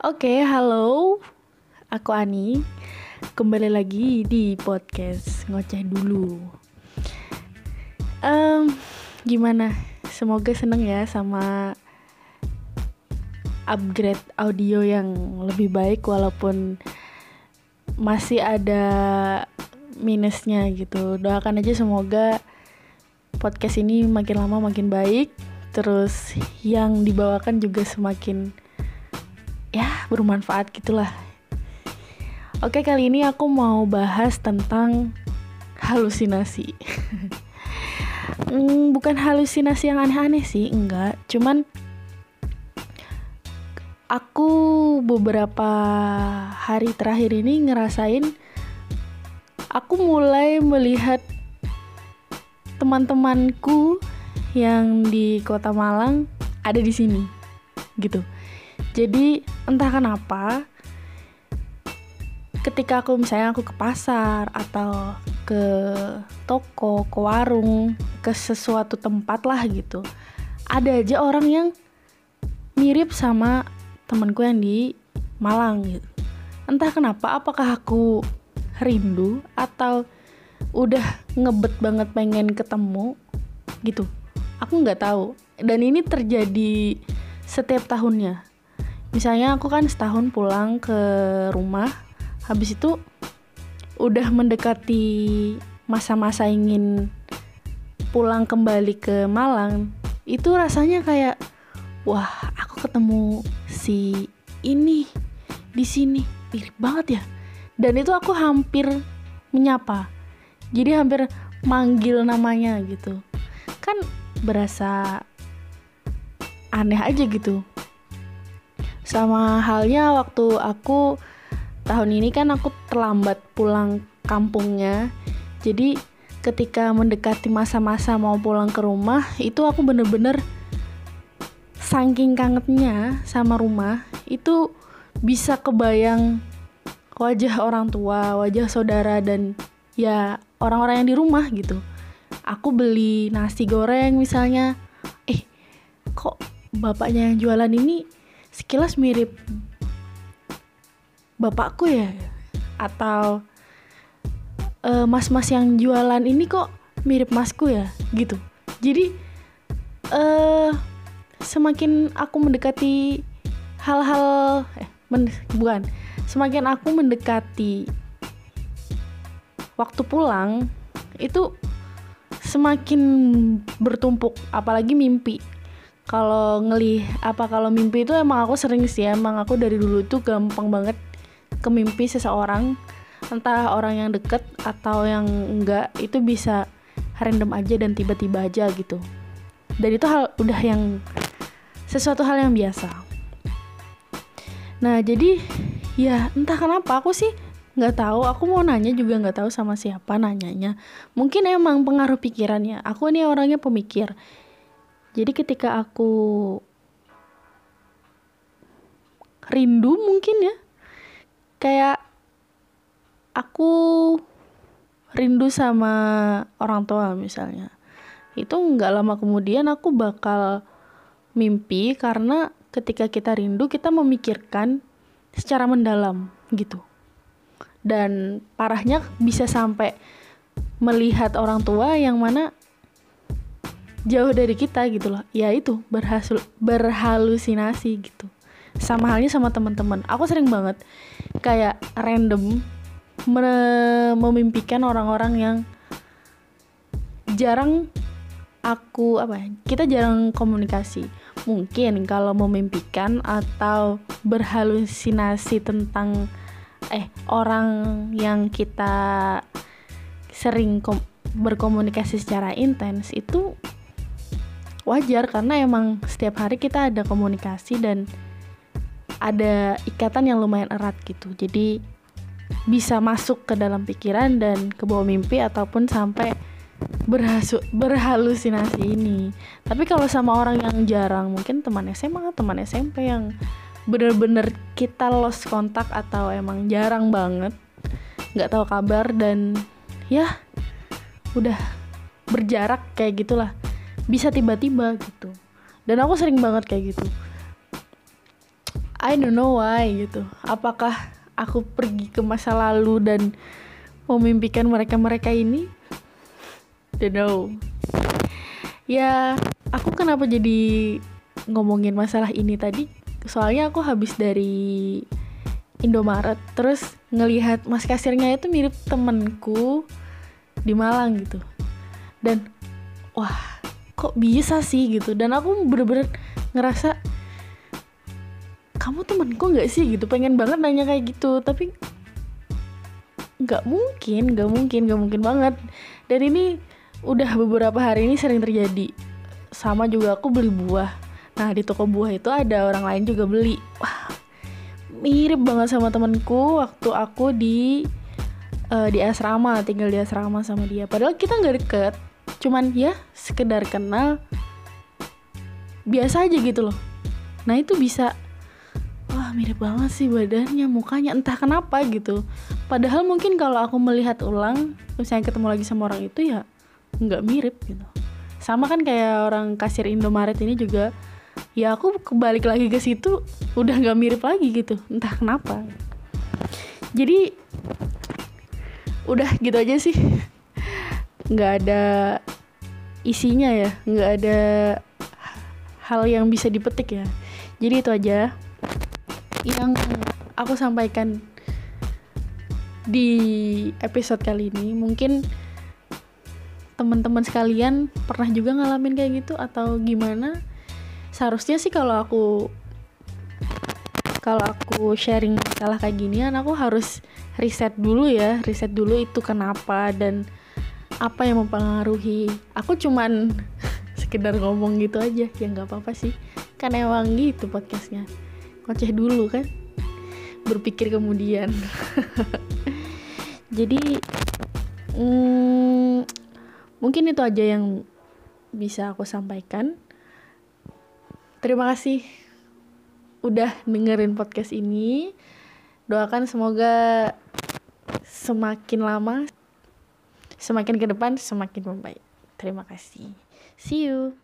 Oke, halo. Aku Ani. Kembali lagi di podcast ngoceh dulu. Um, gimana? Semoga seneng ya sama upgrade audio yang lebih baik walaupun masih ada minusnya gitu. Doakan aja semoga podcast ini makin lama makin baik. Terus yang dibawakan juga semakin ya bermanfaat gitulah. Oke kali ini aku mau bahas tentang halusinasi. Hmm, bukan halusinasi yang aneh-aneh sih enggak. Cuman aku beberapa hari terakhir ini ngerasain aku mulai melihat teman-temanku yang di kota Malang ada di sini gitu. Jadi entah kenapa ketika aku misalnya aku ke pasar atau ke toko, ke warung, ke sesuatu tempat lah gitu. Ada aja orang yang mirip sama temanku yang di Malang gitu. Entah kenapa, apakah aku rindu atau udah ngebet banget pengen ketemu gitu. Aku nggak tahu. Dan ini terjadi setiap tahunnya misalnya aku kan setahun pulang ke rumah habis itu udah mendekati masa-masa ingin pulang kembali ke Malang itu rasanya kayak wah aku ketemu si ini di sini. Mirip banget ya. Dan itu aku hampir menyapa. Jadi hampir manggil namanya gitu. Kan berasa aneh aja gitu sama halnya waktu aku tahun ini kan aku terlambat pulang kampungnya. Jadi ketika mendekati masa-masa mau pulang ke rumah, itu aku bener-bener saking kangetnya sama rumah, itu bisa kebayang wajah orang tua, wajah saudara dan ya orang-orang yang di rumah gitu. Aku beli nasi goreng misalnya, eh kok bapaknya yang jualan ini sekilas mirip bapakku ya. Atau eh, mas-mas yang jualan ini kok mirip masku ya gitu. Jadi uh, semakin aku mendekati hal-hal eh men, bukan. Semakin aku mendekati waktu pulang itu semakin bertumpuk apalagi mimpi kalau ngelih apa kalau mimpi itu emang aku sering sih emang aku dari dulu tuh gampang banget ke mimpi seseorang entah orang yang deket atau yang enggak itu bisa random aja dan tiba-tiba aja gitu. Dan itu hal udah yang sesuatu hal yang biasa. Nah jadi ya entah kenapa aku sih nggak tahu. Aku mau nanya juga nggak tahu sama siapa nanyanya. Mungkin emang pengaruh pikirannya. Aku ini orangnya pemikir jadi ketika aku rindu mungkin ya kayak aku rindu sama orang tua misalnya. Itu nggak lama kemudian aku bakal mimpi karena ketika kita rindu kita memikirkan secara mendalam gitu. Dan parahnya bisa sampai melihat orang tua yang mana jauh dari kita gitu loh. Ya itu berhasil berhalusinasi gitu. Sama halnya sama teman-teman. Aku sering banget kayak random memimpikan orang-orang yang jarang aku apa ya kita jarang komunikasi. Mungkin kalau memimpikan atau berhalusinasi tentang eh orang yang kita sering berkomunikasi secara intens itu wajar karena emang setiap hari kita ada komunikasi dan ada ikatan yang lumayan erat gitu. Jadi bisa masuk ke dalam pikiran dan ke bawah mimpi ataupun sampai berhasu berhalusinasi ini. Tapi kalau sama orang yang jarang mungkin teman SMA teman SMP yang bener-bener kita lost kontak atau emang jarang banget nggak tahu kabar dan ya udah berjarak kayak gitulah bisa tiba-tiba gitu. Dan aku sering banget kayak gitu. I don't know why gitu. Apakah aku pergi ke masa lalu dan memimpikan mereka-mereka ini? Don't know. Ya aku kenapa jadi ngomongin masalah ini tadi? Soalnya aku habis dari Indomaret terus ngelihat mas kasirnya itu mirip temenku di Malang gitu. Dan wah kok bisa sih gitu? Dan aku bener-bener ngerasa kamu temenku nggak sih? gitu. Pengen banget nanya kayak gitu. Tapi nggak mungkin nggak mungkin nggak mungkin banget. Dan ini udah beberapa hari ini sering terjadi. Sama juga aku beli buah. Nah di toko buah itu ada orang lain juga beli. Wah mirip banget sama temenku waktu aku di uh, di asrama tinggal di asrama sama dia. Padahal kita nggak deket cuman ya sekedar kenal biasa aja gitu loh. Nah itu bisa wah mirip banget sih badannya mukanya entah kenapa gitu. Padahal mungkin kalau aku melihat ulang misalnya ketemu lagi sama orang itu ya nggak mirip gitu. Sama kan kayak orang kasir Indomaret ini juga ya aku kebalik lagi ke situ udah nggak mirip lagi gitu entah kenapa. Jadi udah gitu aja sih. Nggak ada isinya ya nggak ada hal yang bisa dipetik ya. Jadi itu aja yang aku sampaikan di episode kali ini. Mungkin teman-teman sekalian pernah juga ngalamin kayak gitu atau gimana? Seharusnya sih kalau aku kalau aku sharing masalah kayak ginian aku harus riset dulu ya riset dulu itu kenapa dan apa yang mempengaruhi? Aku cuman sekedar ngomong gitu aja. Ya nggak apa-apa sih. Kan emang gitu podcastnya. Ngoceh dulu kan. Berpikir kemudian. Jadi hmm, mungkin itu aja yang bisa aku sampaikan. Terima kasih udah dengerin podcast ini. Doakan semoga semakin lama semakin ke depan semakin membaik. Terima kasih. See you